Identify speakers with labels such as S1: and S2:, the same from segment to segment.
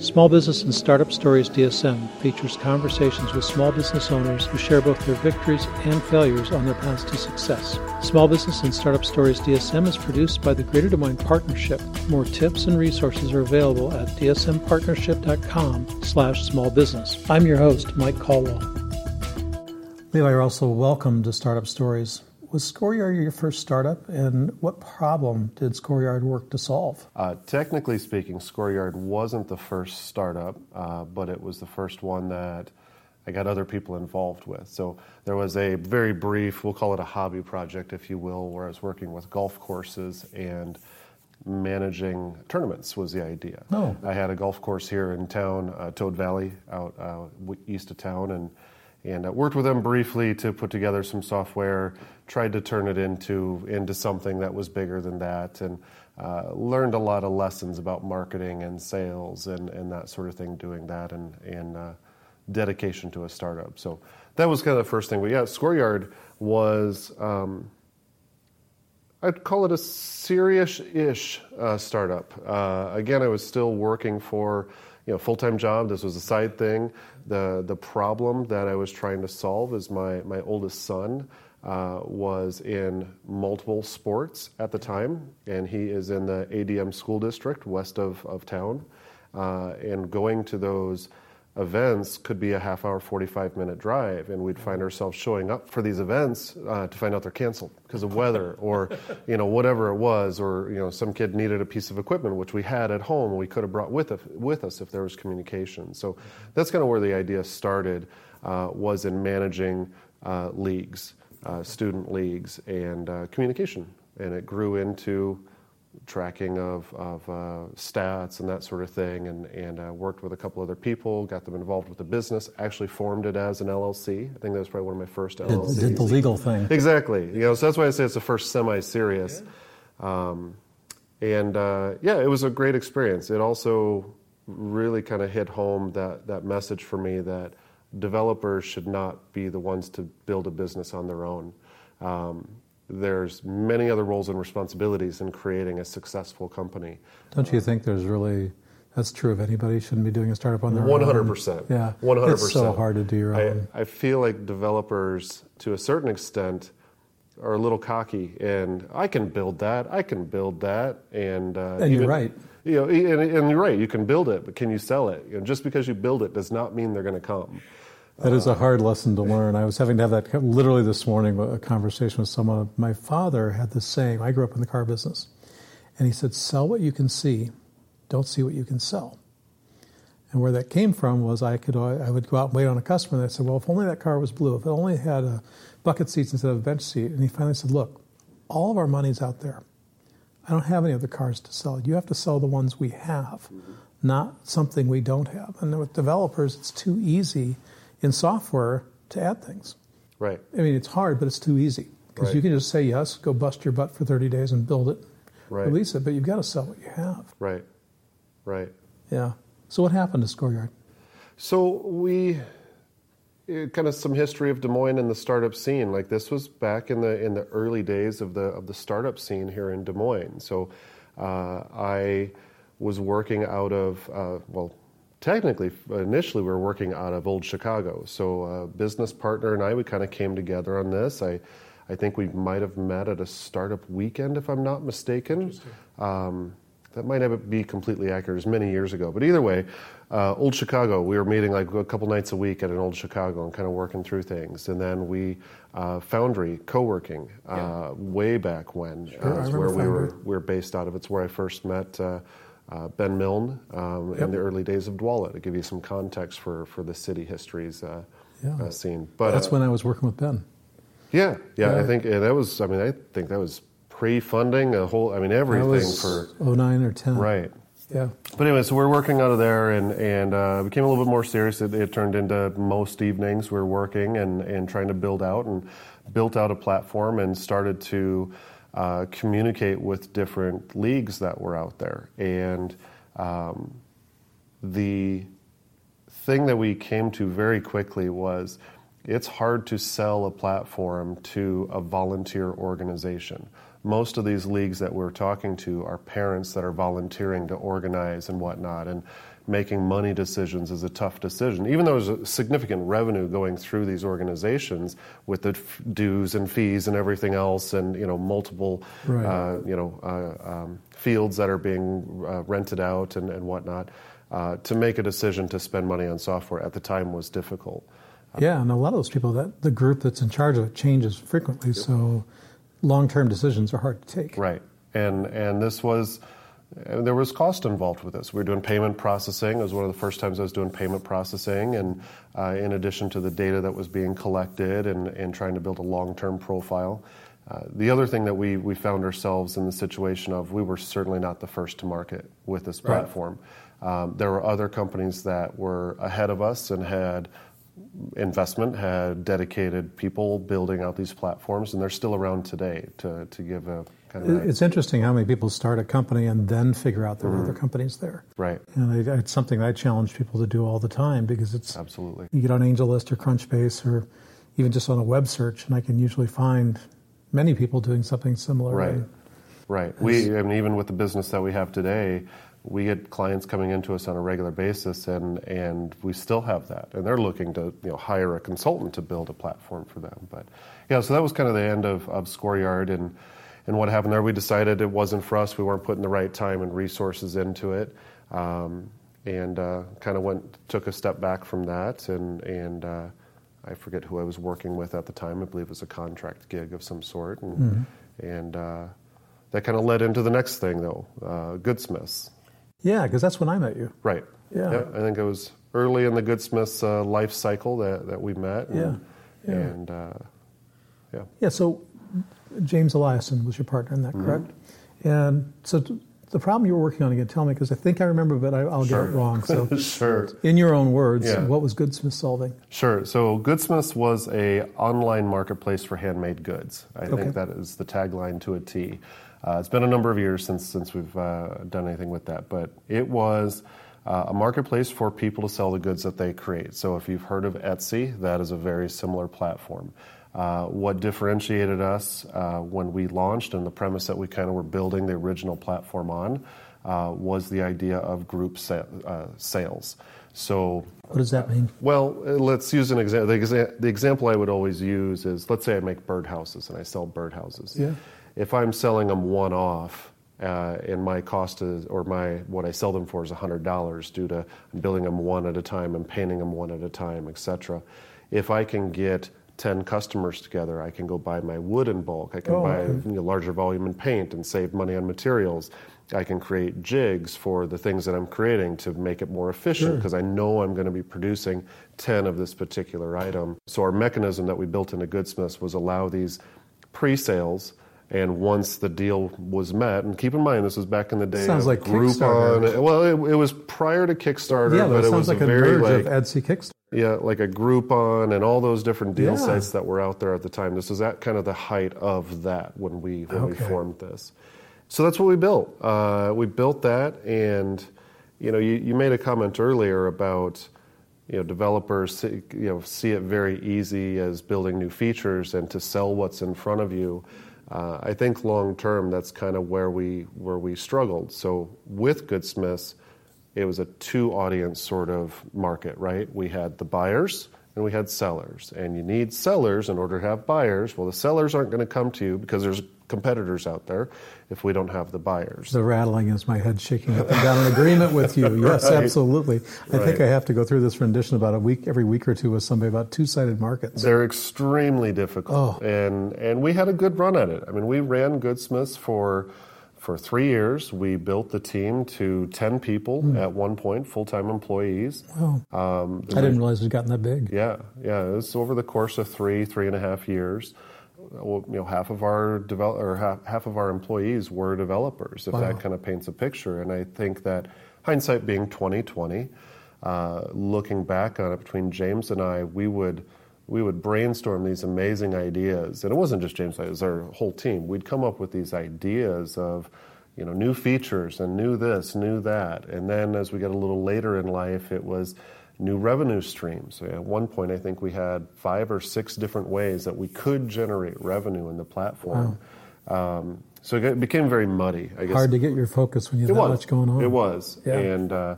S1: Small Business and Startup Stories DSM features conversations with small business owners who share both their victories and failures on their paths to success. Small Business and Startup Stories DSM is produced by the Greater Des Moines Partnership. More tips and resources are available at dsmpartnership.com slash small business. I'm your host, Mike Caldwell. Levi you're also welcome to Startup Stories. Was Scoreyard your first startup, and what problem did Scoreyard work to solve?
S2: Uh, technically speaking, Scoreyard wasn't the first startup, uh, but it was the first one that I got other people involved with. So there was a very brief, we'll call it a hobby project, if you will, where I was working with golf courses and managing tournaments was the idea.
S1: Oh.
S2: I had a golf course here in town, uh, Toad Valley, out uh, east of town, and and uh, worked with them briefly to put together some software. Tried to turn it into into something that was bigger than that, and uh, learned a lot of lessons about marketing and sales and, and that sort of thing. Doing that and and uh, dedication to a startup. So that was kind of the first thing. But yeah, Scoreyard was. Um, I'd call it a serious-ish uh, startup. Uh, again, I was still working for you know full-time job. This was a side thing. The the problem that I was trying to solve is my my oldest son uh, was in multiple sports at the time, and he is in the ADM school district west of of town, uh, and going to those events could be a half hour, 45 minute drive, and we'd find ourselves showing up for these events uh, to find out they're canceled because of weather or, you know, whatever it was, or, you know, some kid needed a piece of equipment which we had at home we could have brought with, with us if there was communication. So that's kind of where the idea started, uh, was in managing uh, leagues, uh, student leagues, and uh, communication. And it grew into tracking of, of uh, stats and that sort of thing, and, and uh, worked with a couple other people, got them involved with the business, actually formed it as an LLC. I think that was probably one of my first LLCs.
S1: Did, did the legal thing.
S2: Exactly. You know, so that's why I say it's the first semi-serious. Yeah. Um, and uh, yeah, it was a great experience. It also really kind of hit home that, that message for me that developers should not be the ones to build a business on their own. Um, there's many other roles and responsibilities in creating a successful company.
S1: Don't you think there's really that's true of anybody shouldn't be doing a startup on their 100%,
S2: own? 100%.
S1: Yeah.
S2: 100%.
S1: It's so hard to do your own.
S2: I, I feel like developers to a certain extent are a little cocky and I can build that, I can build that and uh,
S1: And even, you're right.
S2: You know, and, and, you're right, you can build it, but can you sell it? You know, just because you build it does not mean they're going to come.
S1: That is a hard lesson to learn. I was having to have that literally this morning, a conversation with someone. My father had the same. I grew up in the car business. And he said, Sell what you can see, don't see what you can sell. And where that came from was I could uh, I would go out and wait on a customer, and I said, Well, if only that car was blue, if it only had a bucket seats instead of a bench seat. And he finally said, Look, all of our money's out there. I don't have any other cars to sell. You have to sell the ones we have, not something we don't have. And with developers, it's too easy in software to add things.
S2: Right.
S1: I mean, it's hard, but it's too easy because right. you can just say yes, go bust your butt for 30 days and build it, right. release it, but you've got to sell what you have.
S2: Right. Right.
S1: Yeah. So what happened to Scoreyard?
S2: So we eh, kind of some history of Des Moines and the startup scene. Like this was back in the in the early days of the of the startup scene here in Des Moines. So uh, I was working out of uh, well technically, initially, we were working out of Old Chicago. So, a business partner and I, we kind of came together on this. I, I think we might have met at a startup weekend, if I'm not mistaken. Um, that might not be completely accurate. It was many years ago. But either way, uh, Old Chicago, we were meeting like a couple nights a week at an Old Chicago and kind of working through things. And then we, uh, Foundry, co working, uh, yeah. way back when,
S1: sure,
S2: uh, where we were, we were based out of. It's where I first met uh, Ben Milne um, yep. in the early days of Dwolla to give you some context for, for the city histories uh, yeah. uh, scene.
S1: But that's uh, when I was working with Ben.
S2: Yeah, yeah, yeah. I think that was. I mean, I think that was pre-funding a whole. I mean, everything for
S1: 09 or 10.
S2: Right.
S1: Yeah.
S2: But anyway, so we're working out of there, and and uh, became a little bit more serious. It, it, turned into most evenings we we're working and and trying to build out and built out a platform and started to uh, communicate with different leagues that were out there. And um, the thing that we came to very quickly was it's hard to sell a platform to a volunteer organization. Most of these leagues that we're talking to are parents that are volunteering to organize and whatnot. And making money decisions is a tough decision. Even though there's a significant revenue going through these organizations with the f- dues and fees and everything else, and you know multiple
S1: Right.
S2: uh, you know uh, um, fields that are being uh, rented out and, and whatnot. Uh, to make a decision to spend money on software at the time was difficult.
S1: Yeah, and a lot of those people, that the group that's in charge of it changes frequently, so long-term decisions are hard to take.
S2: Right, and and this was uh, there was cost involved with this. We were doing payment processing. It was one of the first times I was doing payment processing, and uh, in addition to the data that was being collected and, and trying to build a long-term profile. Uh, the other thing that we, we found ourselves in the situation of we were certainly not the first to market with this
S1: Right.
S2: platform. Um, there were other companies that were ahead of us and had investment, had dedicated people building out these platforms, and they're still around today to, to give a kind of
S1: It's interesting how many people start a company and then figure out there are other mm. companies there.
S2: right.
S1: And I, it's something I challenge people to do all the time because it's
S2: Absolutely.
S1: you get on AngelList or Crunchbase or even just on a web search, and I can usually find many people doing something similar.
S2: Right.
S1: And
S2: Right. We, I mean, even with the business that we have today, we get clients coming into us on a regular basis, and, and we still have that. And they're looking to you know hire a consultant to build a platform for them. But yeah, so that was kind of the end of, of Scoreyard, and and what happened there. We decided it wasn't for us. We weren't putting the right time and resources into it, um, and uh, kind of went took a step back from that, and and. Uh, I forget who I was working with at the time. I believe it was a contract gig of some sort, and, and uh, that kind of led into the next thing, though, uh, Goodsmiths.
S1: yeah, because that's when I met you.
S2: Right.
S1: Yeah.
S2: I think it was early in the Goodsmiths uh, life cycle that, that we met. And,
S1: Yeah. Yeah.
S2: And uh, yeah.
S1: Yeah, so James Eliason was your partner in that,
S2: Mm-hmm.
S1: correct? And so t- the problem you were working on again, tell me, because I think I remember, but I, I'll get it wrong. So,
S2: Sure.
S1: in your own words,
S2: Yeah.
S1: what was Goodsmith solving?
S2: Sure. So Goodsmith was a online marketplace for handmade goods. I
S1: Okay.
S2: think that is the tagline to a T. Uh, it's been a number of years since since we've uh, done anything with that, but it was uh, a marketplace for people to sell the goods that they create. So if you've heard of Etsy, that is a very similar platform. Uh, what differentiated us uh, when we launched and the premise that we kind of were building the original platform on uh, was the idea of group sa- uh, sales. So
S1: What does that mean?
S2: well, let's use an example. The, exa- the example I would always use is let's say I make birdhouses and I sell birdhouses.
S1: Yeah.
S2: If I'm selling them one off, uh, and my cost is, or my what I sell them for is $100 due to I'm building them one at a time and painting them one at a time, etc. If I can get 10 customers together, I can go buy my wood in bulk. I can
S1: Oh,
S2: buy
S1: okay.
S2: know, larger volume in paint and save money on materials. I can create jigs for the things that I'm creating to make it more efficient
S1: Sure.
S2: because I know I'm going to be producing 10 of this particular item. So our mechanism that we built into Goodsmiths was allow these pre-sales and once the deal was met, and keep in mind this was back in the day
S1: Sounds
S2: of
S1: like
S2: Groupon.
S1: Kickstarter.
S2: Well, it, it was prior to Kickstarter,
S1: yeah,
S2: but it was
S1: like
S2: a
S1: a
S2: very
S1: merge
S2: like
S1: of Etsy Kickstarter.
S2: Yeah, like a Groupon and all those different deal
S1: Yeah.
S2: sites that were out there at the time. This was at kind of the height of that when we when we formed this. So that's what we built. Uh, we built that, and you know, you, you made a comment earlier about you know developers see, you know see it very easy as building new features and to sell what's in front of you. Uh, I think long term that's kind of where we where we struggled. So with Goodsmiths, it was a two audience sort of market, right? We had the buyers and we had sellers. And you need sellers in order to have buyers. Well, the sellers aren't going to come to you because there's competitors out there if we don't have the buyers.
S1: The rattling is my head shaking up and down in agreement with you. Yes,
S2: Right.
S1: absolutely. I think I have to go through this rendition about a week, every week or two with somebody about two-sided markets.
S2: They're extremely difficult,
S1: Oh.
S2: and and we had a good run at it. I mean, we ran Goodsmiths for for three years. We built the team to ten people
S1: Hmm.
S2: at one point, full time employees.
S1: Oh,
S2: Um,
S1: I didn't realize it had gotten that big.
S2: Yeah, yeah. It was over the course of three, three and a half years. Well, you know, half of our develop or half, half of our employees were developers. If
S1: Wow.
S2: that kind of paints a picture, and I think that hindsight being twenty twenty, uh, looking back on it, between James and I, we would we would brainstorm these amazing ideas, and it wasn't just James; it was our whole team. We'd come up with these ideas of you know new features and new this, new that, and then as we got a little later in life, it was new revenue streams. At one point, I think we had five or six different ways that we could generate revenue in the platform. Um, so it became very muddy. I guess
S1: Hard to get your focus when you have that much going on.
S2: It was,
S1: Yeah.
S2: and uh,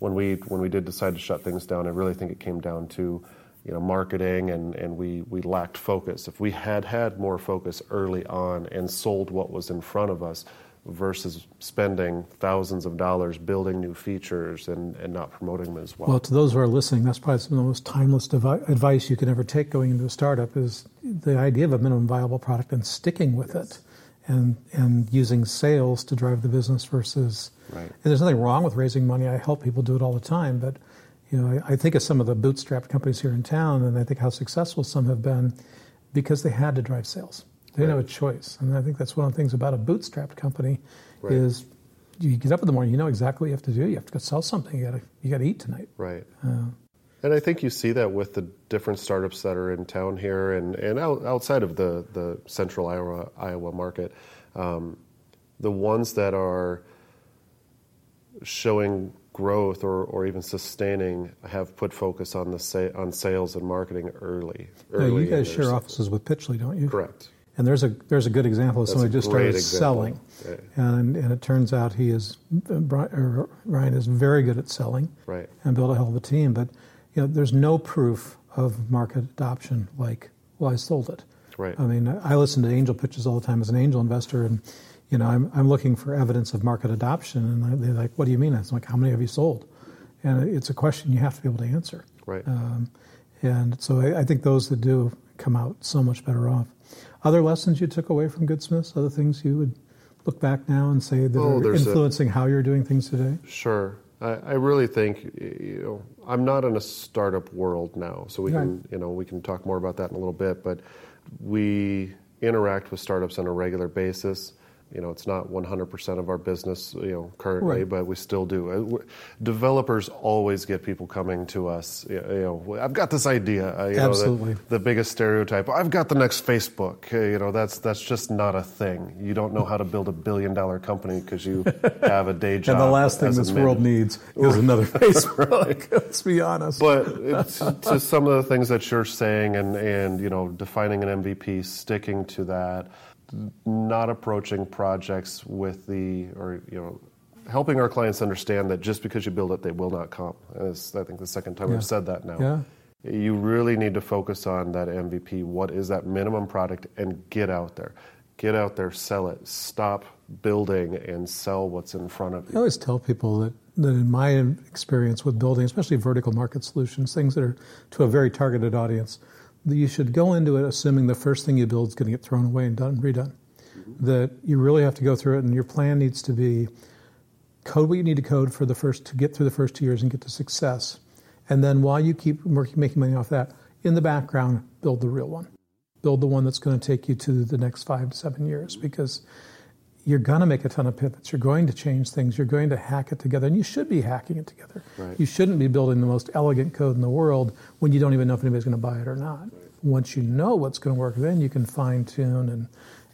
S2: when we when we did decide to shut things down, I really think it came down to you know marketing and and we we lacked focus. If we had had more focus early on and sold what was in front of us versus spending thousands of dollars building new features and, and not promoting them as well.
S1: Well, to those who are listening, that's probably some of the most timeless devi- advice you can ever take going into a startup is the idea of a minimum viable product and sticking with yes. it and and using sales to drive the business versus
S2: right.
S1: and there's nothing wrong with raising money. I help people do it all the time, but you know, I, I think of some of the bootstrapped companies here in town and I think how successful some have been because they had to drive sales. They didn't have a choice. And I think that's one of the things about a bootstrapped company right. is you get up in the morning, you know exactly what you have to do. You have to go sell something. You got to you got to eat tonight.
S2: Right. Uh, and I think you see that with the different startups that are in town here and, and out, outside of the, the central Iowa, Iowa market. Um, the ones that are showing growth or, or even sustaining have put focus on the sa- on sales and marketing early. early
S1: you guys share offices with Pitchly, don't you?
S2: Correct.
S1: And there's a there's a good example of That's somebody just started example. selling, right. and and it turns out he is Ryan is very good at selling,
S2: right.
S1: and built a hell of a team. But you know, there's no proof of market adoption like well, I sold it.
S2: Right.
S1: I mean, I listen to angel pitches all the time as an angel investor, and you know, I'm I'm looking for evidence of market adoption, and they're like, "What do you mean?" It's like, "How many have you sold?" And it's a question you have to be able to answer.
S2: Right. Um,
S1: and so I, I think those that do come out so much better off. Other lessons you took away from Goodsmiths? Other things you would look back now and say that oh, are influencing a, how you're doing things today?
S2: Sure. I, I, really think you know I'm not in a startup world now, so we right. can you know we can talk more about that in a little bit. But we interact with startups on a regular basis. You know, it's not 100% of our business, you know, currently, right. but we still do. Uh, developers always get people coming to us. You know, I've got this idea. Uh,
S1: Absolutely.
S2: Know, the, the, biggest stereotype. I've got the next Facebook. Uh, you know, that's that's just not a thing. You don't know how to build a billion dollar company because you have a day job.
S1: and the last thing this world needs is another Facebook. Let's be honest.
S2: But to some of the things that you're saying, and and you know, defining an MVP, sticking to that not approaching projects with the or you know helping our clients understand that just because you build it, they will not come. As I think the second time yeah. we've said that now.
S1: Yeah.
S2: You really need to focus on that MVP. What is that minimum product, and get out there. Get out there, sell it. Stop building and sell what's in front of you.
S1: I always tell people that, that in my experience with building, especially vertical market solutions, things that are to a very targeted audience, you should go into it assuming the first thing you build is going to get thrown away and done redone. Mm-hmm. That you really have to go through it, and your plan needs to be code what you need to code for the first to get through the first two years and get to success, and then while you keep working, making money off that, in the background, build the real one, build the one that's going to take you to the next five to seven years because you're going to make a ton of pivots. You're going to change things. You're going to hack it together. And you should be hacking it together.
S2: Right.
S1: You shouldn't be building the most elegant code in the world when you don't even know if anybody's going to buy it or not. Right. Once you know what's going to work, then you can fine tune and,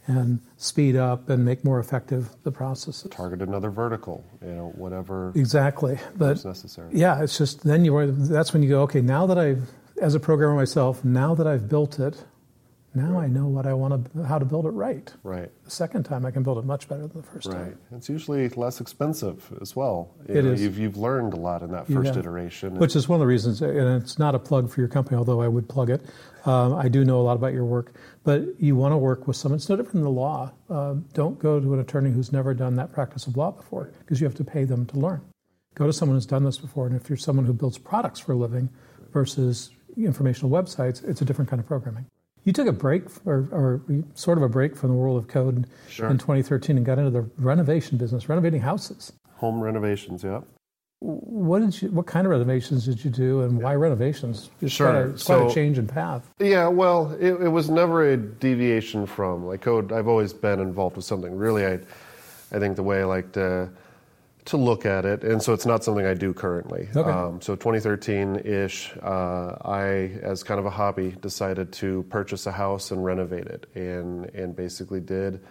S1: and speed up and make more effective the processes.
S2: Target another vertical, you know, whatever.
S1: Exactly. But
S2: necessary.
S1: Yeah, it's just then you that's when you go, okay, now that I've, as a programmer myself, now that I've built it, now right. I know what I want to, how to build it right.
S2: Right.
S1: The second time I can build it much better than the first
S2: right.
S1: time.
S2: Right. It's usually less expensive as well.
S1: You it know, is.
S2: You've, you've learned a lot in that first yeah. iteration.
S1: Which is one of the reasons, and it's not a plug for your company, although I would plug it. Um, I do know a lot about your work, but you want to work with someone. It's no different than the law. Um, don't go to an attorney who's never done that practice of law before because you have to pay them to learn. Go to someone who's done this before, and if you're someone who builds products for a living versus informational websites, it's a different kind of programming. You took a break, or, or, sort of a break from the world of code
S2: sure.
S1: in 2013 and got into the renovation business, renovating houses.
S2: Home renovations, yeah.
S1: What did you? What kind of renovations did you do, and why renovations? It's
S2: sure,
S1: quite a, it's so, quite a change in path.
S2: Yeah, well, it, it, was never a deviation from like code. I've always been involved with something. Really, I, I think the way I like to to look at it, and so it's not something I do currently.
S1: Okay. Um,
S2: so 2013-ish, uh, I, as kind of a hobby, decided to purchase a house and renovate it, and and basically did.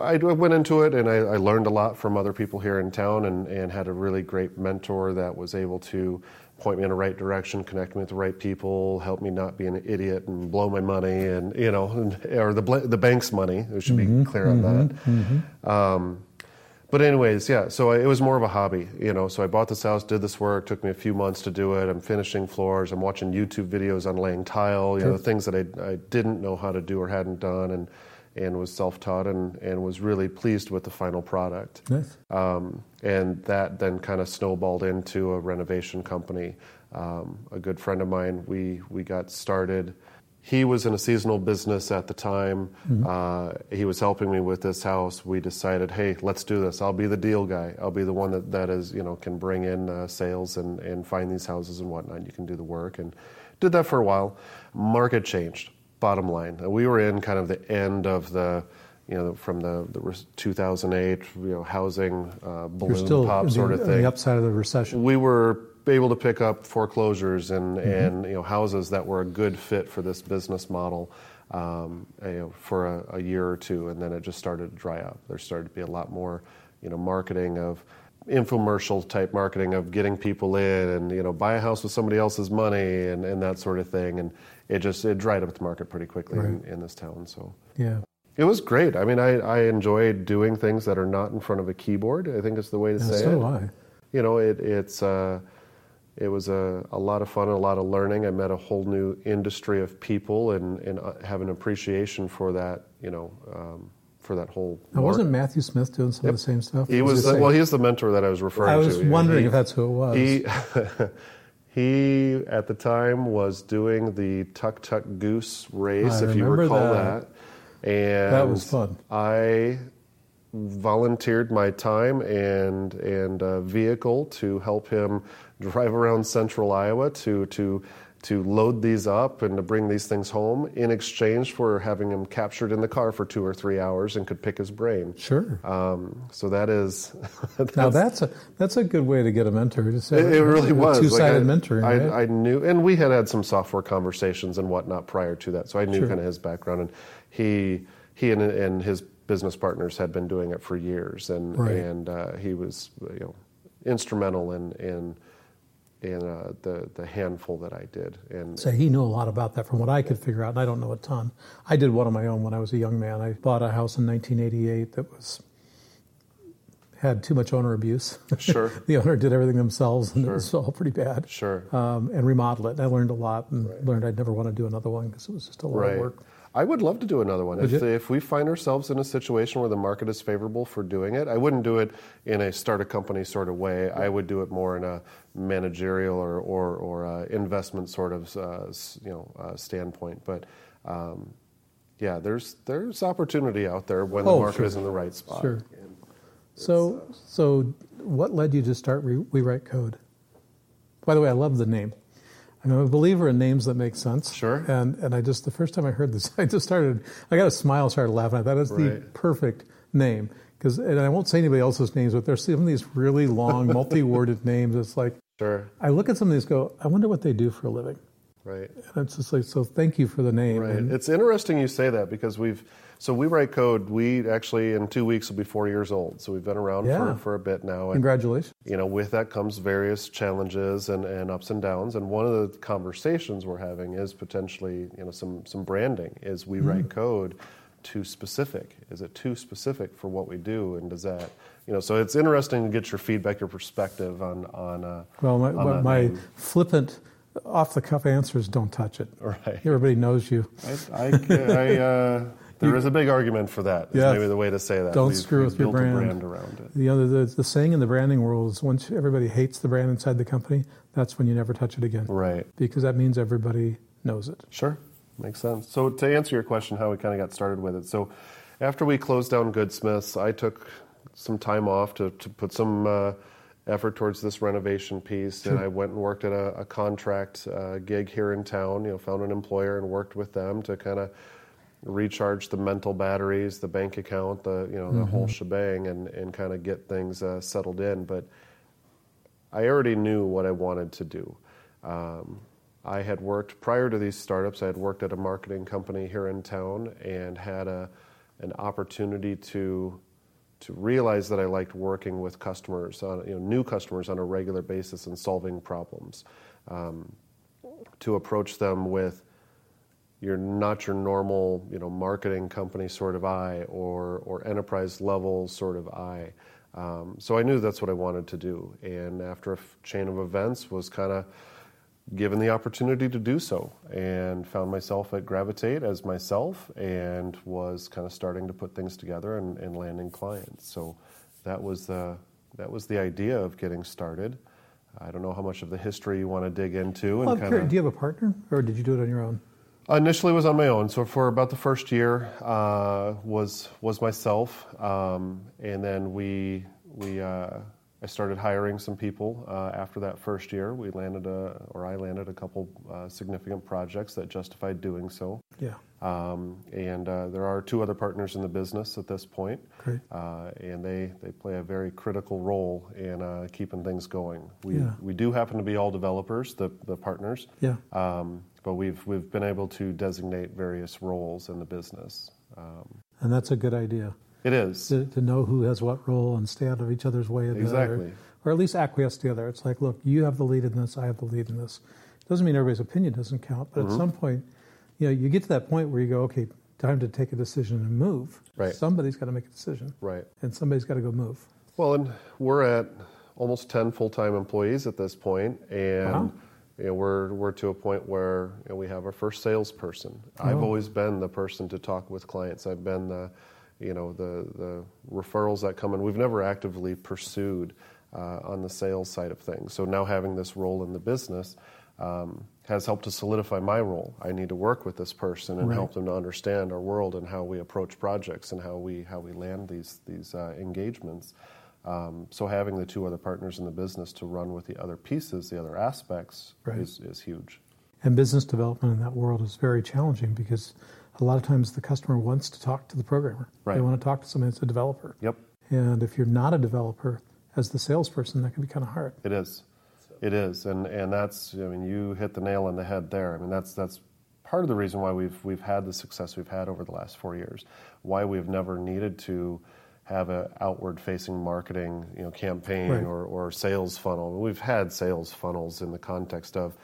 S2: I went into it and I, I, learned a lot from other people here in town, and, and had a really great mentor that was able to point me in the right direction, connect me with the right people, help me not be an idiot and blow my money, and you know, or the the bank's money. We should
S1: mm-hmm,
S2: be clear
S1: mm-hmm,
S2: on that.
S1: Mm-hmm. Um,
S2: but anyways, yeah. So I, it was more of a hobby, you know. So I bought this house, did this work. Took me a few months to do it. I'm finishing floors. I'm watching YouTube videos on laying tile. You
S1: Sure.
S2: know, things that I, I didn't know how to do or hadn't done, and and was self-taught and and was really pleased with the final product.
S1: Nice.
S2: Um, and that then kind of snowballed into a renovation company. Um, a good friend of mine, we we got started. He was in a seasonal business at the time. Uh, he was helping me with this house. We decided, hey, let's do this. I'll be the deal guy. I'll be the one that, that is, you know, can bring in uh, sales and, and find these houses and whatnot. You can do the work. And did that for a while. Market changed, bottom line. We were in kind of the end of the, you know, from the, the 2008, you know, housing uh, balloon pop
S1: the,
S2: sort of thing
S1: the upside of the recession.
S2: we were able to pick up foreclosures and,
S1: Mm-hmm.
S2: and you know houses that were a good fit for this business model um, you know, for a, a year or two, and then it just started to dry up. There started to be a lot more you know marketing of infomercial type marketing of getting people in and you know buy a house with somebody else's money and, and that sort of thing, and it just it dried up the market pretty quickly in, in this town. So.
S1: yeah.
S2: It was great. I mean, I, I enjoy doing things that are not in front of a keyboard. I think it's the way to
S1: Yeah,
S2: say
S1: so
S2: it
S1: do I.
S2: you know, it, it's uh, it was a, a lot of fun, and a lot of learning. I met a whole new industry of people, and and uh, have an appreciation for that. You know, um, for that whole.
S1: Now, wasn't Matthew Smith doing some of the same stuff?
S2: he was
S1: it the
S2: well. He's the mentor that I was referring to.
S1: I was
S2: to.
S1: wondering
S2: He-
S1: if that's who it was.
S2: He he at the time was doing the Tuck Tuck Goose race,
S1: I
S2: if you recall
S1: that.
S2: that. And
S1: That was fun.
S2: I volunteered my time and and uh, vehicle to help him drive around central Iowa to to to load these up and to bring these things home in exchange for having him captured in the car for two or three hours and could pick his brain.
S1: sure.
S2: Um, so that is
S1: now that's a that's a good way to get a mentor. To say
S2: it, it really was
S1: two sided
S2: Like, I-
S1: mentoring.
S2: I,
S1: right?
S2: I knew, and we had had some software conversations and whatnot prior to that, so I knew
S1: Sure.
S2: kind of his background, and he he and, and his business partners had been doing it for years, and
S1: Right.
S2: and uh, he was you know instrumental in in in uh, the the handful that I did, and
S1: So he knew a lot about that from what I could figure out, and I don't know a ton. I did one on my own when I was a young man. I bought a house in 1988 that was had too much owner abuse.
S2: Sure.
S1: the owner did everything themselves, and it was all pretty bad.
S2: sure.
S1: Um, and remodeled it. And I learned a lot, and learned I'd never want to do another one because it was just a lot
S2: Right.
S1: of work.
S2: I would love to do another one. If, if we find ourselves in a situation where the market is favorable for doing it, I wouldn't do it in a start a company sort of way. I would do it more in a managerial or or, or uh investment sort of uh, you know uh, standpoint. But um, yeah, there's there's opportunity out there when the
S1: Oh,
S2: market
S1: sure.
S2: is in the right spot.
S1: Sure. So, so what led you to start Re- We Write Code? By the way, I love the name. I'm a believer in names that make sense.
S2: Sure.
S1: And and I just the first time I heard this, I just started. I got a smile, started laughing. I thought that's the perfect name because, and I won't say anybody else's names, but there's some of these really long, multi-worded names. It's like
S2: Sure.
S1: I look at some of these, go, I wonder what they do for a living.
S2: Right.
S1: And it's just like, so thank you for the name.
S2: Right.
S1: And-
S2: It's interesting you say that because we've so we write code. We actually in two weeks will be four years old. So we've been around
S1: Yeah.
S2: for, for a bit now. And
S1: congratulations.
S2: you know, with that comes various challenges and, and ups and downs. And one of the conversations we're having is potentially, you know, some, some branding. Is we write code too specific? Is it too specific for what we do? And does that, you know, so it's interesting to get your feedback, your perspective on on. Uh,
S1: Well, my,
S2: on that
S1: my flippant, off the cuff answers don't touch it.
S2: Right.
S1: Everybody knows you.
S2: I, I, I, uh, there is a big argument for that. Is
S1: Yeah.
S2: maybe the way to say that.
S1: Don't
S2: We've-
S1: screw
S2: we've
S1: with your brand.
S2: brand around it.
S1: The other, the, the saying in the branding world is once everybody hates the brand inside the company, that's when you never touch it again.
S2: Right.
S1: Because that means everybody knows it.
S2: Sure, makes sense. So to answer your question, how we kind of got started with it. So after we closed down Goodsmiths, I took some time off to, to put some uh, effort towards this renovation piece, and I went and worked at a, a contract uh, gig here in town. You know, found an employer and worked with them to kind of recharge the mental batteries, the bank account, the you know the whole shebang, and and kind of get things uh, settled in. But I already knew what I wanted to do. Um, I had worked prior to these startups. I had worked at a marketing company here in town and had a an opportunity to to realize that I liked working with customers, on, you know, new customers on a regular basis and solving problems. Um, to approach them with you're not your normal, you know, marketing company sort of eye or or enterprise level sort of eye. Um, so I knew that's what I wanted to do. And after a f- chain of events, was kind of given the opportunity to do so and found myself at Gravitate as myself and was kind of starting to put things together and, and landing clients. So that was the that was the idea of getting started. I don't know how much of the history you want to dig into.
S1: Well,
S2: And kind of,
S1: do you have a partner, or did you do it on your own?
S2: Initially was on my own. So for about the first year uh, was was myself, um, and then we we uh, I started hiring some people uh, after that first year. We landed a or I landed a couple uh, significant projects that justified doing so.
S1: Yeah.
S2: Um, and uh, there are two other partners in the business at this point,
S1: Great.
S2: uh, and they, they play a very critical role in uh, keeping things going. We,
S1: Yeah.
S2: we do happen to be all developers, the, the partners,
S1: Yeah.
S2: um, but we've, we've been able to designate various roles in the business. Um,
S1: And that's a good idea
S2: it is.
S1: to, to know who has what role and stay out of each other's way. Of the other,
S2: Exactly.
S1: or at least acquiesce together. It's like, look, you have the lead in this, I have the lead in this. It Doesn't mean everybody's opinion doesn't count, but
S2: Mm-hmm.
S1: at some point, you know, you get to that point where you go, okay, time to take a decision and move.
S2: Right.
S1: Somebody's got to make a decision,
S2: Right.
S1: and somebody's got to go move.
S2: Well, and we're at almost 10 full-time employees at this point, and
S1: Wow.
S2: you know, we're, we're to a point where you know, we have our first salesperson. I've
S1: Oh.
S2: always been the person to talk with clients. I've been the, you know, the, the referrals that come in. We've never actively pursued uh, on the sales side of things. So now having this role in the business um, has helped to solidify my role. I need to work with this person and
S1: Right.
S2: help them to understand our world and how we approach projects and how we how we land these these uh, engagements. Um, so having the two other partners in the business to run with the other pieces, the other aspects,
S1: Right.
S2: is, is huge.
S1: And business development in that world is very challenging because a lot of times the customer wants to talk to the programmer.
S2: Right.
S1: They want to talk to somebody that's a developer.
S2: Yep,
S1: And if you're not a developer, as the salesperson, that can be kind of hard.
S2: it is. It is, and and that's I mean you hit the nail on the head there. I mean that's that's part of the reason why we've we've had the success we've had over the last four years. Why we've never needed to have an outward facing marketing you know campaign
S1: Right.
S2: or, or sales funnel. We've had sales funnels in the context of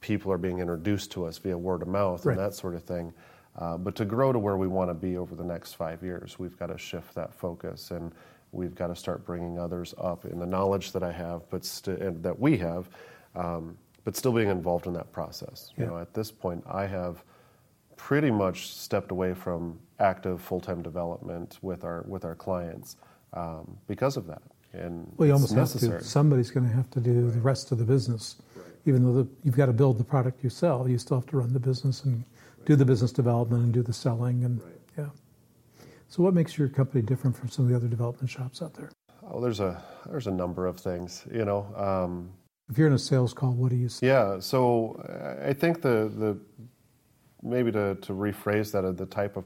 S2: people are being introduced to us via word of mouth
S1: Right.
S2: and that sort of thing. Uh, but to grow to where we want to be over the next five years, we've got to shift that focus and we've got to start bringing others up in the knowledge that I have, but st- and that we have, um, but still being involved in that process. You know, at this point, I have pretty much stepped away from active full-time development with our with our clients um, because of that. And
S1: Well, you almost
S2: necessary.
S1: have to. Somebody's going to have to do the rest of the business. Even though the, you've got to build the product you sell, you still have to run the business and do the business development and do the selling. And
S2: Right.
S1: yeah. So, what makes your company different from some of the other development shops out there?
S2: Oh, there's a there's a number of things. You know, um,
S1: If you're in a sales call, what do you say?
S2: Yeah, so I think the the maybe to, to rephrase that, uh, the type of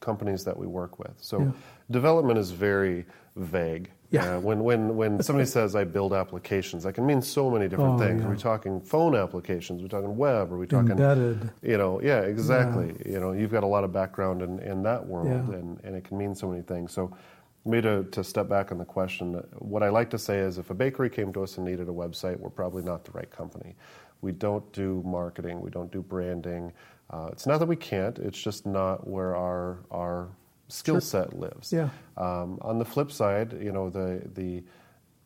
S2: companies that we work with. So
S1: Yeah.
S2: development is very vague.
S1: Yeah.
S2: Uh, when when when somebody says I build applications, that can mean so many different
S1: Oh,
S2: things.
S1: yeah.
S2: Are we talking phone applications? Are we talking web? Are we talking
S1: Embedded.
S2: you know, yeah, exactly. You know, you've got a lot of background in, in that world,
S1: Yeah.
S2: and, and it can mean so many things. So, me to, to step back on the question, what I like to say is if a bakery came to us and needed a website, we're probably not the right company. We don't do marketing, we don't do branding. Uh, it's not that we can't, it's just not where our, our skill set lives.
S1: Yeah.
S2: Um, on the flip side, you know, the, the,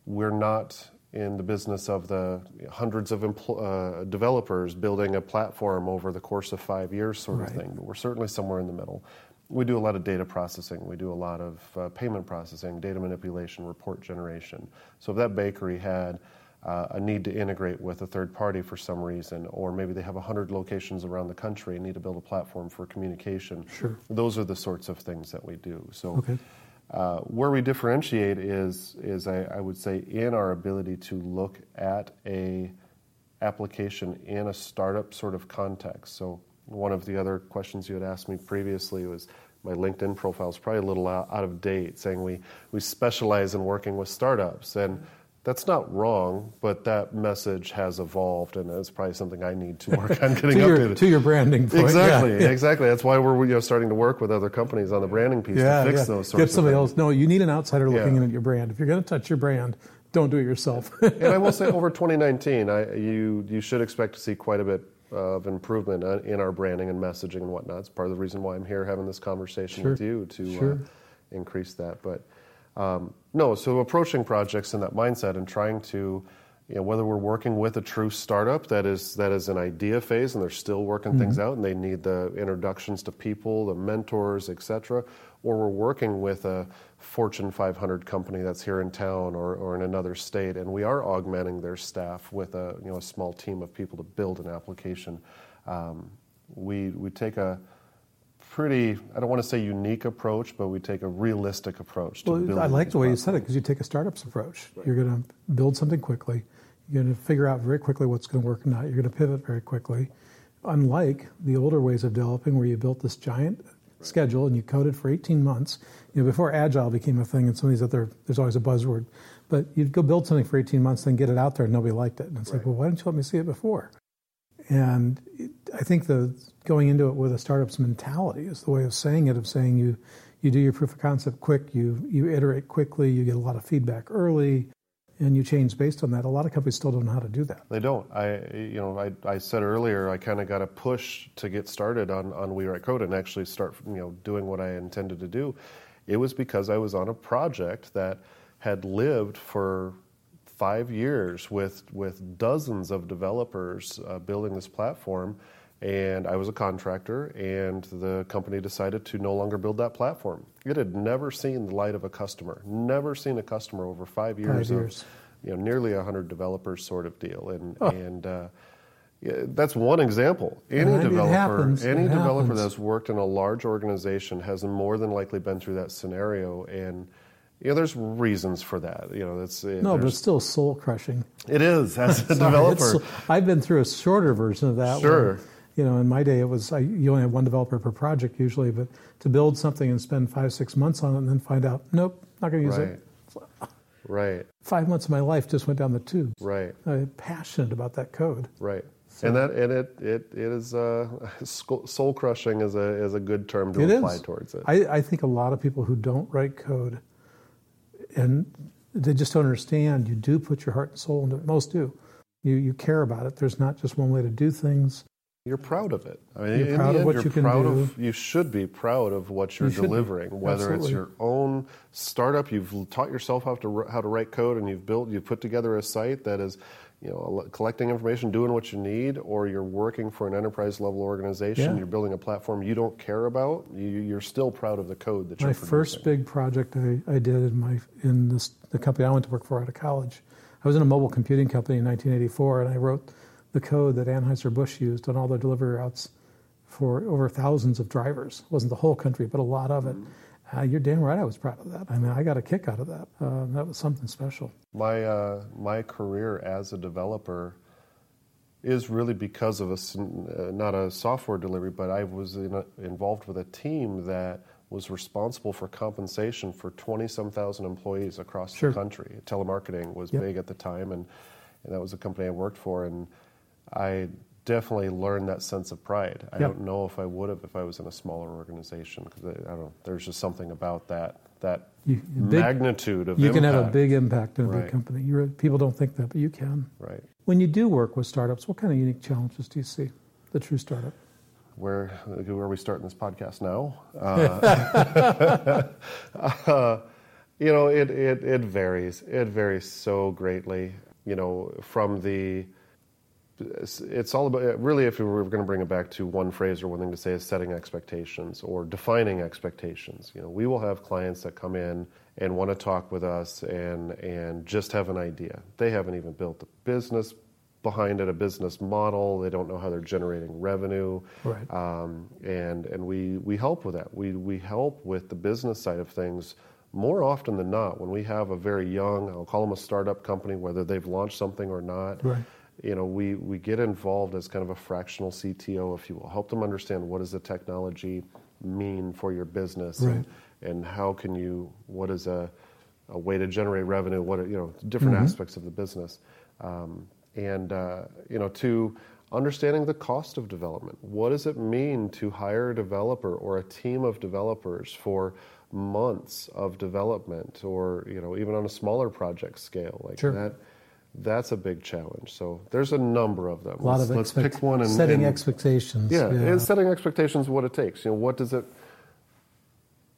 S2: we're not in the business of the hundreds of empl- uh, developers building a platform over the course of five years, sort
S1: Right.
S2: of thing. But we're certainly somewhere in the middle. We do a lot of data processing. We do a lot of uh, payment processing, data manipulation, report generation. So if that bakery had uh, a need to integrate with a third party for some reason, or maybe they have 100 locations around the country and need to build a platform for communication,
S1: Sure.
S2: those are the sorts of things that we do. So
S1: Okay.
S2: uh, where we differentiate is, is I, I would say, in our ability to look at a application in a startup sort of context. So one of the other questions you had asked me previously was my LinkedIn profile is probably a little out, out of date, saying we, we specialize in working with startups. And that's not wrong, but that message has evolved, and it's probably something I need to work on getting
S1: to, your,
S2: updated.
S1: to your branding point.
S2: Exactly,
S1: Yeah.
S2: exactly. That's why we're you know, starting to work with other companies on the branding piece
S1: Yeah,
S2: to fix those sorts
S1: Get somebody
S2: of
S1: else. No, you need an outsider looking in at your brand. If you're going to touch your brand, don't do it yourself.
S2: and I will say, over 2019, I, you you should expect to see quite a bit of improvement uh, in our branding and messaging and whatnot. It's part of the reason why I'm here having this conversation
S1: Sure.
S2: with you to
S1: Sure.
S2: uh, increase that. But Um, no, so approaching projects in that mindset and trying to, you know, whether we're working with a true startup that is that is an idea phase and they're still working mm-hmm. things out and they need the introductions to people, the mentors, etc., or we're working with a Fortune 500 company that's here in town or, or in another state, and we are augmenting their staff with a you know a small team of people to build an application. Um, we we take a pretty I don't want to say unique approach, but we take a realistic approach. To
S1: well, I like the way you said it because you take a startups approach. Right. You're going to build something quickly. You're going to figure out very quickly what's going to work or not. You're going to pivot very quickly. Unlike the older ways of developing, where you built this giant schedule and you coded for 18 months. You know, before agile became a thing, and some of these other there's always a buzzword, but you'd go build something for 18 months, then get it out there, and nobody liked it. And it's right. like, well, why didn't you let me see it before? And I think the going into it with a startup's mentality is the way of saying it. Of saying you you do your proof of concept quick, you you iterate quickly, you get a lot of feedback early, and you change based on that. A lot of companies still don't know how to do that.
S2: They don't. I, you know, I, I said earlier, I kind of got a push to get started on on We Write Code and actually start, you know, doing what I intended to do. It was because I was on a project that had lived for five years with with dozens of developers uh, building this platform. And I was a contractor, and the company decided to no longer build that platform. It had never seen the light of a customer, never seen a customer over five years,
S1: five years.
S2: of you know nearly hundred developers sort of deal, and oh. and uh, yeah, that's one example. Any
S1: and
S2: developer,
S1: happens,
S2: any developer that's worked in a large organization has more than likely been through that scenario, and you know, there's reasons for that. You know, that's
S1: no, but it's still soul crushing.
S2: It is as a developer.
S1: I've been through a shorter version of that.
S2: Sure.
S1: Where, you know, in my day, it was I, you only had one developer per project usually, but to build something and spend five, six months on it, and then find out, nope, not going to use
S2: right.
S1: it.
S2: Right.
S1: Five months of my life just went down the tube.
S2: Right.
S1: I'm passionate about that code.
S2: Right. So, and that and it it it is uh, soul crushing is a is a good term to apply is. towards it.
S1: I, I think a lot of people who don't write code, and they just don't understand. You do put your heart and soul into it. Most do. You you care about it. There's not just one way to do things.
S2: You're proud of it. I mean,
S1: you're proud of what you can do.
S2: Of, you should be proud of what you're you delivering, whether it's your own startup. You've taught yourself how to how to write code, and you've built, you've put together a site that is, you know, collecting information, doing what you need, or you're working for an enterprise level organization. Yeah. You're building a platform you don't care about. You, are still proud of the code that
S1: my
S2: you're.
S1: My first big project I, I did in my in this, the company I went to work for out of college. I was in a mobile computing company in 1984, and I wrote the code that Anheuser-Busch used on all their delivery routes for over thousands of drivers. It wasn't the whole country, but a lot of it. Mm-hmm. Uh, you're damn right I was proud of that. I mean, I got a kick out of that. Uh, that was something special.
S2: My, uh, my career as a developer is really because of a, uh, not a software delivery, but I was in a, involved with a team that was responsible for compensation for 20 some thousand employees across
S1: sure.
S2: the country. Telemarketing was yep. big at the time, and, and that was a company I worked for. And I definitely learned that sense of pride. I don't know if I would have if I was in a smaller organization because I, I, don't. There's just something about that that you, big, magnitude of
S1: you
S2: impact.
S1: can have a big impact in a right. big company. You're, people don't think that, but you can.
S2: Right.
S1: When you do work with startups, what kind of unique challenges do you see? The true startup.
S2: Where where are we starting this podcast now? Uh, uh, you know, it, it it varies. It varies so greatly. You know, from the it's all about really if we were going to bring it back to one phrase or one thing to say is setting expectations or defining expectations. You know we will have clients that come in and want to talk with us and and just have an idea. They haven't even built a business behind it a business model. They don't know how they're generating revenue.
S1: Right.
S2: um, and and we we help with that. We we help with the business side of things more often than not. When we have a very young i'll call them a startup company whether they've launched something or not
S1: right
S2: you know, we, we get involved as kind of a fractional CTO, if you will, help them understand what does the technology mean for your business
S1: right.
S2: and, and how can you, what is a, a way to generate revenue, what are, you know, different mm-hmm. aspects of the business. Um, and, uh, you know, to understanding the cost of development. What does it mean to hire a developer or a team of developers for months of development or, you know, even on a smaller project scale like
S1: sure.
S2: that? That's a big challenge. So there's a number of them.
S1: A lot
S2: let's,
S1: of
S2: let's pick one and
S1: setting
S2: and,
S1: expectations.
S2: Yeah, yeah, and setting expectations. What it takes. You know, what does it?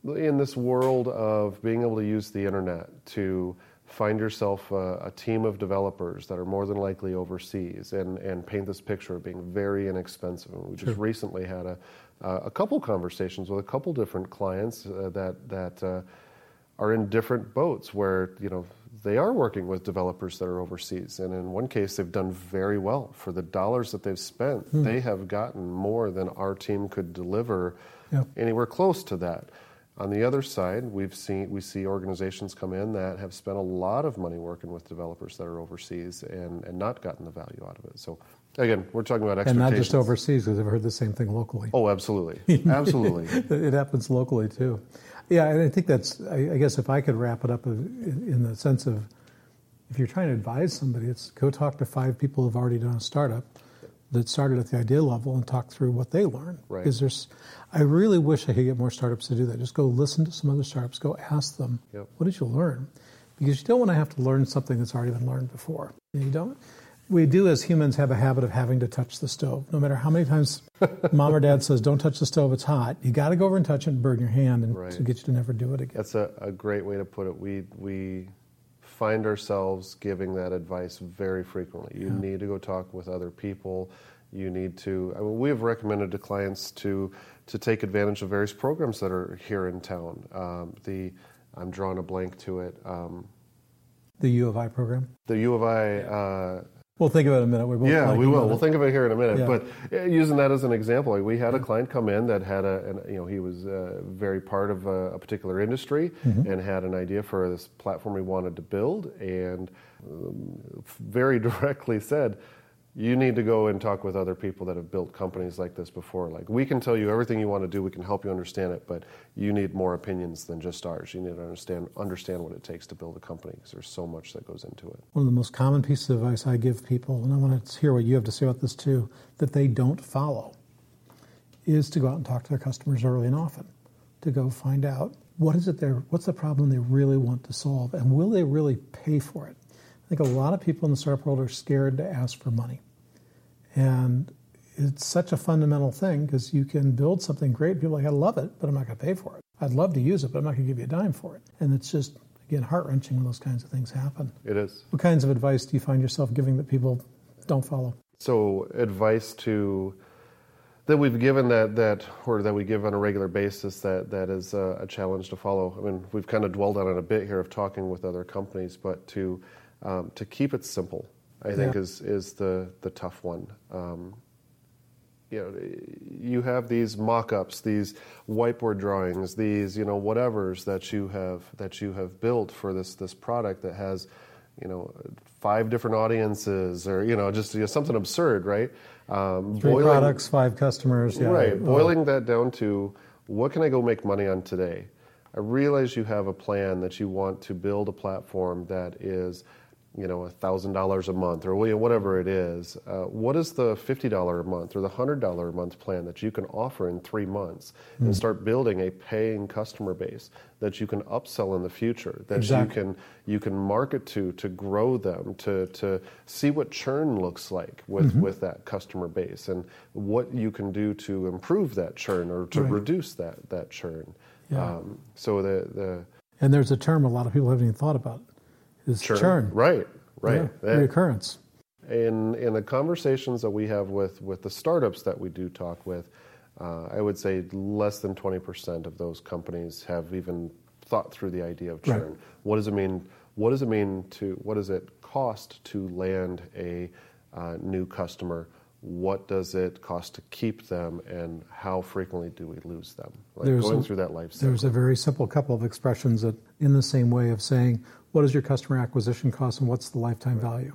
S2: in this world of being able to use the internet to find yourself a, a, team of developers that are more than likely overseas and, and paint this picture of being very inexpensive. And we just sure. recently had a, uh, a couple conversations with a couple different clients uh, that, that uh, are in different boats where, you know, they are working with developers that are overseas. And in one case, they've done very well. For the dollars that they've spent, hmm. they have gotten more than our team could deliver yep. anywhere close to that. On the other side, we've seen we see organizations come in that have spent a lot of money working with developers that are overseas and, and not gotten the value out of it. So again, we're talking about
S1: expectations. And not just overseas, because I've heard the same thing locally.
S2: Oh, absolutely, absolutely.
S1: it happens locally too. Yeah, and I think that's. I, I guess if I could wrap it up uh, in, in the sense of, if you're trying to advise somebody, it's go talk to five people who've already done a startup that started at the idea level and talk through what they learned.
S2: Right.
S1: Because there's, I really wish I could get more startups to do that. Just go listen to some other startups. Go ask them,
S2: yep.
S1: what did you learn? Because you don't want to have to learn something that's already been learned before. You don't. We do as humans have a habit of having to touch the stove. No matter how many times mom or dad says, "Don't touch the stove; it's hot." You got to go over and touch it and burn your hand, and
S2: right.
S1: to get you to never do it again.
S2: That's a, a great way to put it. We we find ourselves giving that advice very frequently. You yeah. need to go talk with other people you need to. I mean, we have recommended to clients to to take advantage of various programs that are here in town. Um, the I'm drawing a blank to it. Um,
S1: the U of I program.
S2: The U of I. Uh,
S1: We'll think of it in a minute.
S2: we yeah, we will. We'll think of it here in a minute. Yeah. But uh, using that as an example, like we had a client come in that had a, an, you know, he was uh, very part of a, a particular industry mm-hmm. and had an idea for this platform he wanted to build, and um, very directly said, you need to go and talk with other people that have built companies like this before. Like, we can tell you everything you want to do, we can help you understand it, but you need more opinions than just ours. You need to understand, understand what it takes to build a company because there's so much that goes into it.
S1: One of the most common pieces of advice I give people, and I want to hear what you have to say about this too, that they don't follow, is to go out and talk to their customers early and often, to go find out what is it there, what's the problem they really want to solve, and will they really pay for it? I think a lot of people in the startup world are scared to ask for money. And it's such a fundamental thing because you can build something great. People are like, I love it, but I'm not going to pay for it. I'd love to use it, but I'm not going to give you a dime for it. And it's just, again, heart wrenching when those kinds of things happen.
S2: It is.
S1: What kinds of advice do you find yourself giving that people don't follow?
S2: So, advice to that we've given that that or that we give on a regular basis that that is a, a challenge to follow. I mean, we've kind of dwelled on it a bit here of talking with other companies, but to um, to keep it simple, I think, yeah. is is the the tough one. Um, you know, you have these mock-ups, these whiteboard drawings, these you know whatevers that you have that you have built for this this product that has, you know, five different audiences or you know just you know, something absurd, right?
S1: Um, Three boiling, products, five customers, yeah.
S2: Right, boiling that down to what can I go make money on today? I realize you have a plan that you want to build a platform that is you know, $1,000 a month or whatever it is, uh, what is the $50 a month or the $100 a month plan that you can offer in three months mm. and hmm. start building a paying customer base that you can upsell in the future, that exactly. you can you can market to to grow them, to to see what churn looks like with, mm-hmm. with that customer base and what you can do to improve that churn or to right. reduce that that churn.
S1: Yeah. Um,
S2: so the, the
S1: and there's a term a lot of people haven't even thought about is churn. churn.
S2: Right, right.
S1: Yeah, reoccurrence.
S2: In in the conversations that we have with with the startups that we do talk with, uh, I would say less than twenty percent of those companies have even thought through the idea of churn. Right. What does it mean? What does it mean to? What does it cost to land a uh, new customer? what does it cost to keep them and how frequently do we lose them like there's going a, through that life cycle.
S1: there's a very simple couple of expressions that in the same way of saying what is your customer acquisition cost and what's the lifetime value?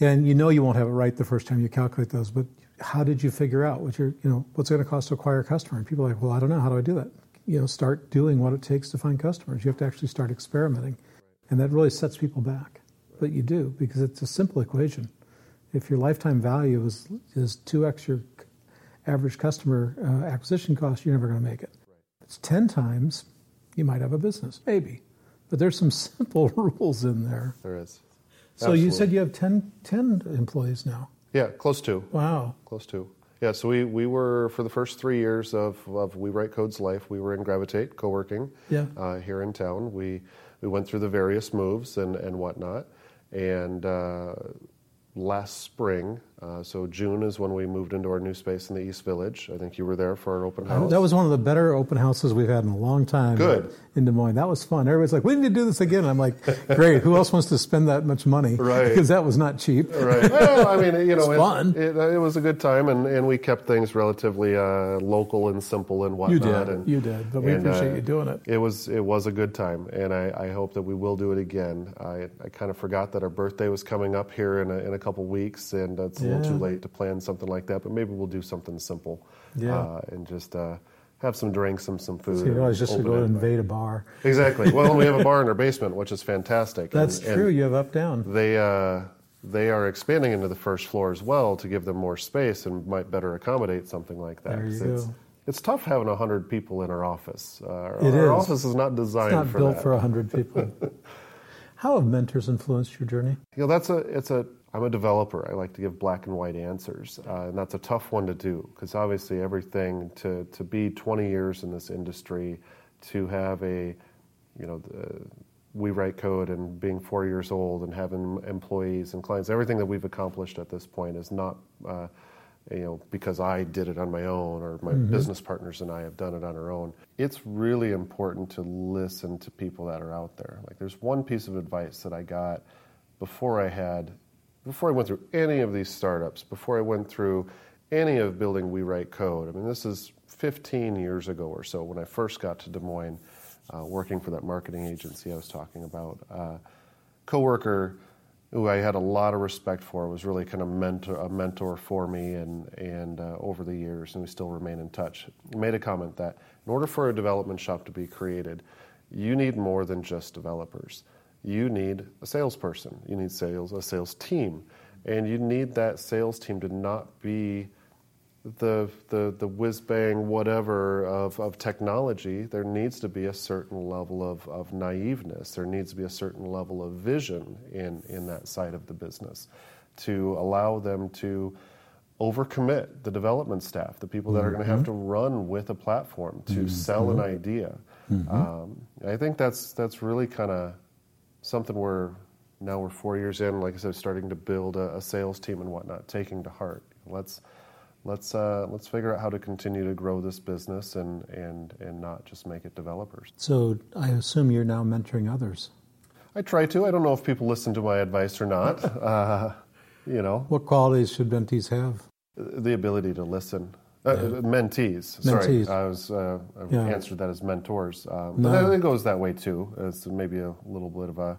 S1: And you know you won't have it right the first time you calculate those but how did you figure out what you know what's it going to cost to acquire a customer? And people are like well i don't know. How do i do that? You know start doing what it takes to find customers. You have to actually start experimenting. And that really sets people back. But you do because it's a simple equation. If your lifetime value is is two x your average customer uh, acquisition cost, you're never going to make it. It's ten times, you might have a business, maybe, but there's some simple rules in there.
S2: There is.
S1: So you said you have 10, 10 employees now.
S2: Yeah, close to.
S1: Wow.
S2: Close to. Yeah, so we, we were, for the first three years of, of We Write Code's life, we were in Gravitate co working
S1: Yeah.
S2: uh, here in town. We, we went through the various moves and, and whatnot. And uh, last spring, uh, so June is when we moved into our new space in the East Village. I think you were there for our open house.
S1: That was one of the better open houses we've had in a long time.
S2: Good.
S1: In Des Moines. That was fun. Everybody's like, we need to do this again. I'm like, great. Who else wants to spend that much money?
S2: Right.
S1: Because that was not cheap.
S2: right. Well, I mean, you know, it,
S1: fun.
S2: It, it was a good time, and, and we kept things relatively uh, local and simple and whatnot.
S1: You did.
S2: And,
S1: You did. But we
S2: and,
S1: appreciate
S2: uh,
S1: you doing it.
S2: It was it was a good time, and I, I hope that we will do it again. I, I kind of forgot that our birthday was coming up here in a, in a couple weeks, and it's a little too late to plan something like that. But maybe we'll do something simple,
S1: Yeah.
S2: uh, and just uh, have some drinks and some food.
S1: So you
S2: and
S1: realize just to go invade a bar.
S2: Exactly. Well, we have a bar in our basement, which is fantastic.
S1: That's
S2: and, and
S1: true. you have up down.
S2: they uh, they are expanding into the first floor as well to give them more space and might better accommodate something like that.
S1: There you
S2: it's,
S1: go.
S2: it's tough having hundred people in our office. Uh, our,
S1: It
S2: our
S1: is.
S2: office is not designed
S1: It's not
S2: for
S1: built
S2: that.
S1: for 100 people. How have mentors influenced your journey?
S2: You know, that's a it's a. I'm a developer. I like to give black and white answers, uh, and that's a tough one to do because obviously everything to to be 20 years in this industry, to have a, you know, the, we write code and being four years old and having employees and clients, everything that we've accomplished at this point is not. Uh, you know, because I did it on my own, or my business partners and I have done it on our own. It's really important to listen to people that are out there. Like, there's one piece of advice that I got before I had, before I went through any of these startups, before I went through any of building We Write Code. I mean, this is 15 years ago or so when I first got to Des Moines, uh, working for that marketing agency I was talking about. Uh, coworker who I had a lot of respect for was really kind of mentor, a mentor for me and, and uh, over the years, and we still remain in touch. Made a comment that in order for a development shop to be created, you need more than just developers. You need a salesperson. You need sales, a sales team, and you need that sales team to not be the the the whiz bang whatever of, of technology, there needs to be a certain level of, of naiveness. There needs to be a certain level of vision in, in that side of the business to allow them to overcommit the development staff, the people that are going to have to mm-hmm. run with a platform to mm-hmm. sell an mm-hmm. idea. Um, I think that's that's really kind of something where now we're four years in, like I said, starting to build a, a sales team and whatnot, taking to heart. Let's let's uh, let's figure out how to continue to grow this business and and and not just make it developers.
S1: So I assume you're now mentoring others.
S2: I try to. I don't know if people listen to my advice or not. Uh, you know,
S1: What qualities should mentees have?
S2: the ability to listen. Uh, Mentees. Sorry, I was uh, I
S1: Yeah.
S2: answered that as mentors. Um,
S1: No.
S2: But it goes that way too. It's maybe a little bit of a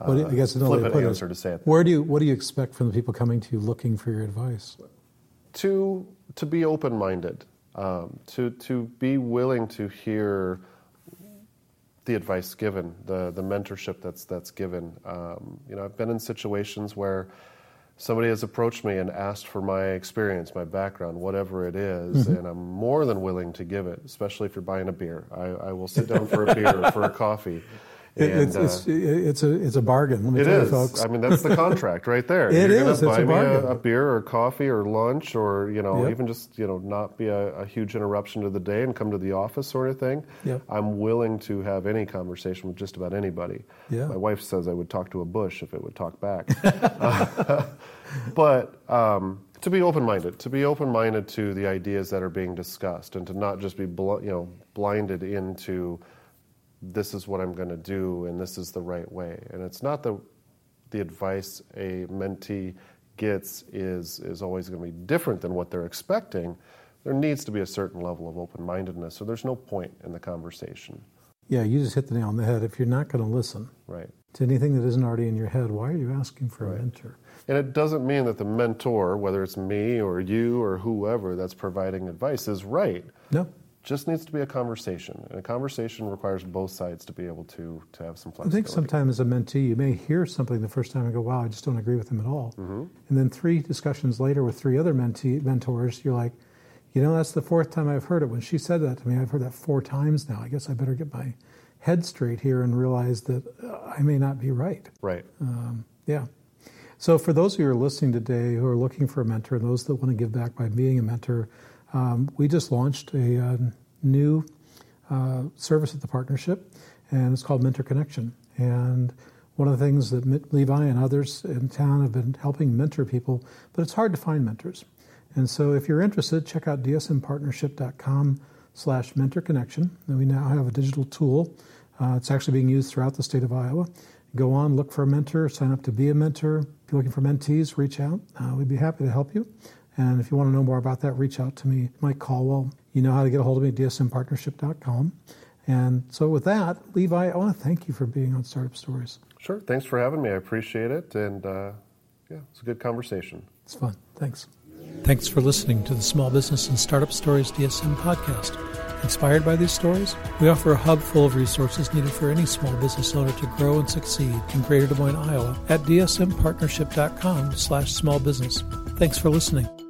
S2: uh,
S1: What do you- I guess way put it is,
S2: answer to say it.
S1: Where do you what do you expect from the people coming to you looking for your advice?
S2: to to be open minded, um, to to be willing to hear the advice given, the the mentorship that's that's given. Um, you know, I've been in situations where somebody has approached me and asked for my experience, my background, whatever it is, mm-hmm. and I'm more than willing to give it. Especially if you're buying a beer, I, I will sit down for a beer or for a coffee.
S1: It,
S2: And,
S1: it's,
S2: uh,
S1: it's, it's a it's a bargain. Let me
S2: it
S1: tell
S2: is.
S1: you, folks.
S2: I mean, that's the contract right there.
S1: It
S2: You're
S1: is.
S2: Gonna
S1: It's a
S2: buy me
S1: bargain.
S2: a, a beer or coffee or lunch or you know
S1: Yep.
S2: even just you know not be a, a huge interruption to the day and come to the office sort of thing.
S1: Yep.
S2: I'm willing to have any conversation with just about anybody.
S1: Yeah.
S2: My wife says I would talk to a bush if it would talk back. Uh, but um, to be open-minded, to be open-minded to the ideas that are being discussed, and to not just be bl- you know blinded into this is what I'm going to do and this is the right way. And it's not the the advice a mentee gets is is always going to be different than what they're expecting. There needs to be a certain level of open-mindedness, so there's no point in the conversation,
S1: yeah, you just hit the nail on the head. If you're not going to listen
S2: right?
S1: to anything that isn't already in your head, why are you asking for a mentor?
S2: And it doesn't mean that the mentor, whether it's me or you or whoever that's providing advice, is right.
S1: No.
S2: Just needs to be a conversation, and a conversation requires both sides to be able to to have some flexibility.
S1: I think sometimes as a mentee, you may hear something the first time and go, wow, I just don't agree with them at all.
S2: Mm-hmm.
S1: And then three discussions later with three other mentee, mentors, you're like, you know, that's the fourth time I've heard it. When she said that to me, I've heard that four times now. I guess I better get my head straight here and realize that uh, I may not be right.
S2: right.
S1: Um, yeah. So, for those of you who are listening today who are looking for a mentor, and those that want to give back by being a mentor, um, we just launched a, uh, new uh, service at the partnership, and it's called Mentor Connection. And one of the things that Levi and others in town have been helping mentor people, but it's hard to find mentors. And so if you're interested, check out dsmpartnership.com slash mentor connection. And we now have a digital tool. Uh, it's actually being used throughout the state of Iowa. Go on, look for a mentor, sign up to be a mentor. If you're looking for mentees, reach out. Uh, we'd be happy to help you. And if you want to know more about that, reach out to me, Mike Colwell. You know how to get a hold of me at dsmpartnership.com. And so, with that, Levi, I want to thank you for being on Startup Stories.
S2: Sure. Thanks for having me. I appreciate it. And uh, yeah, it's a good conversation.
S1: It's fun. Thanks. Thanks for listening to the Small Business and Startup Stories DSM podcast. Inspired by these stories, we offer a hub full of resources needed for any small business owner to grow and succeed in Greater Des Moines, Iowa at dsmpartnership.com slash small business. Thanks for listening.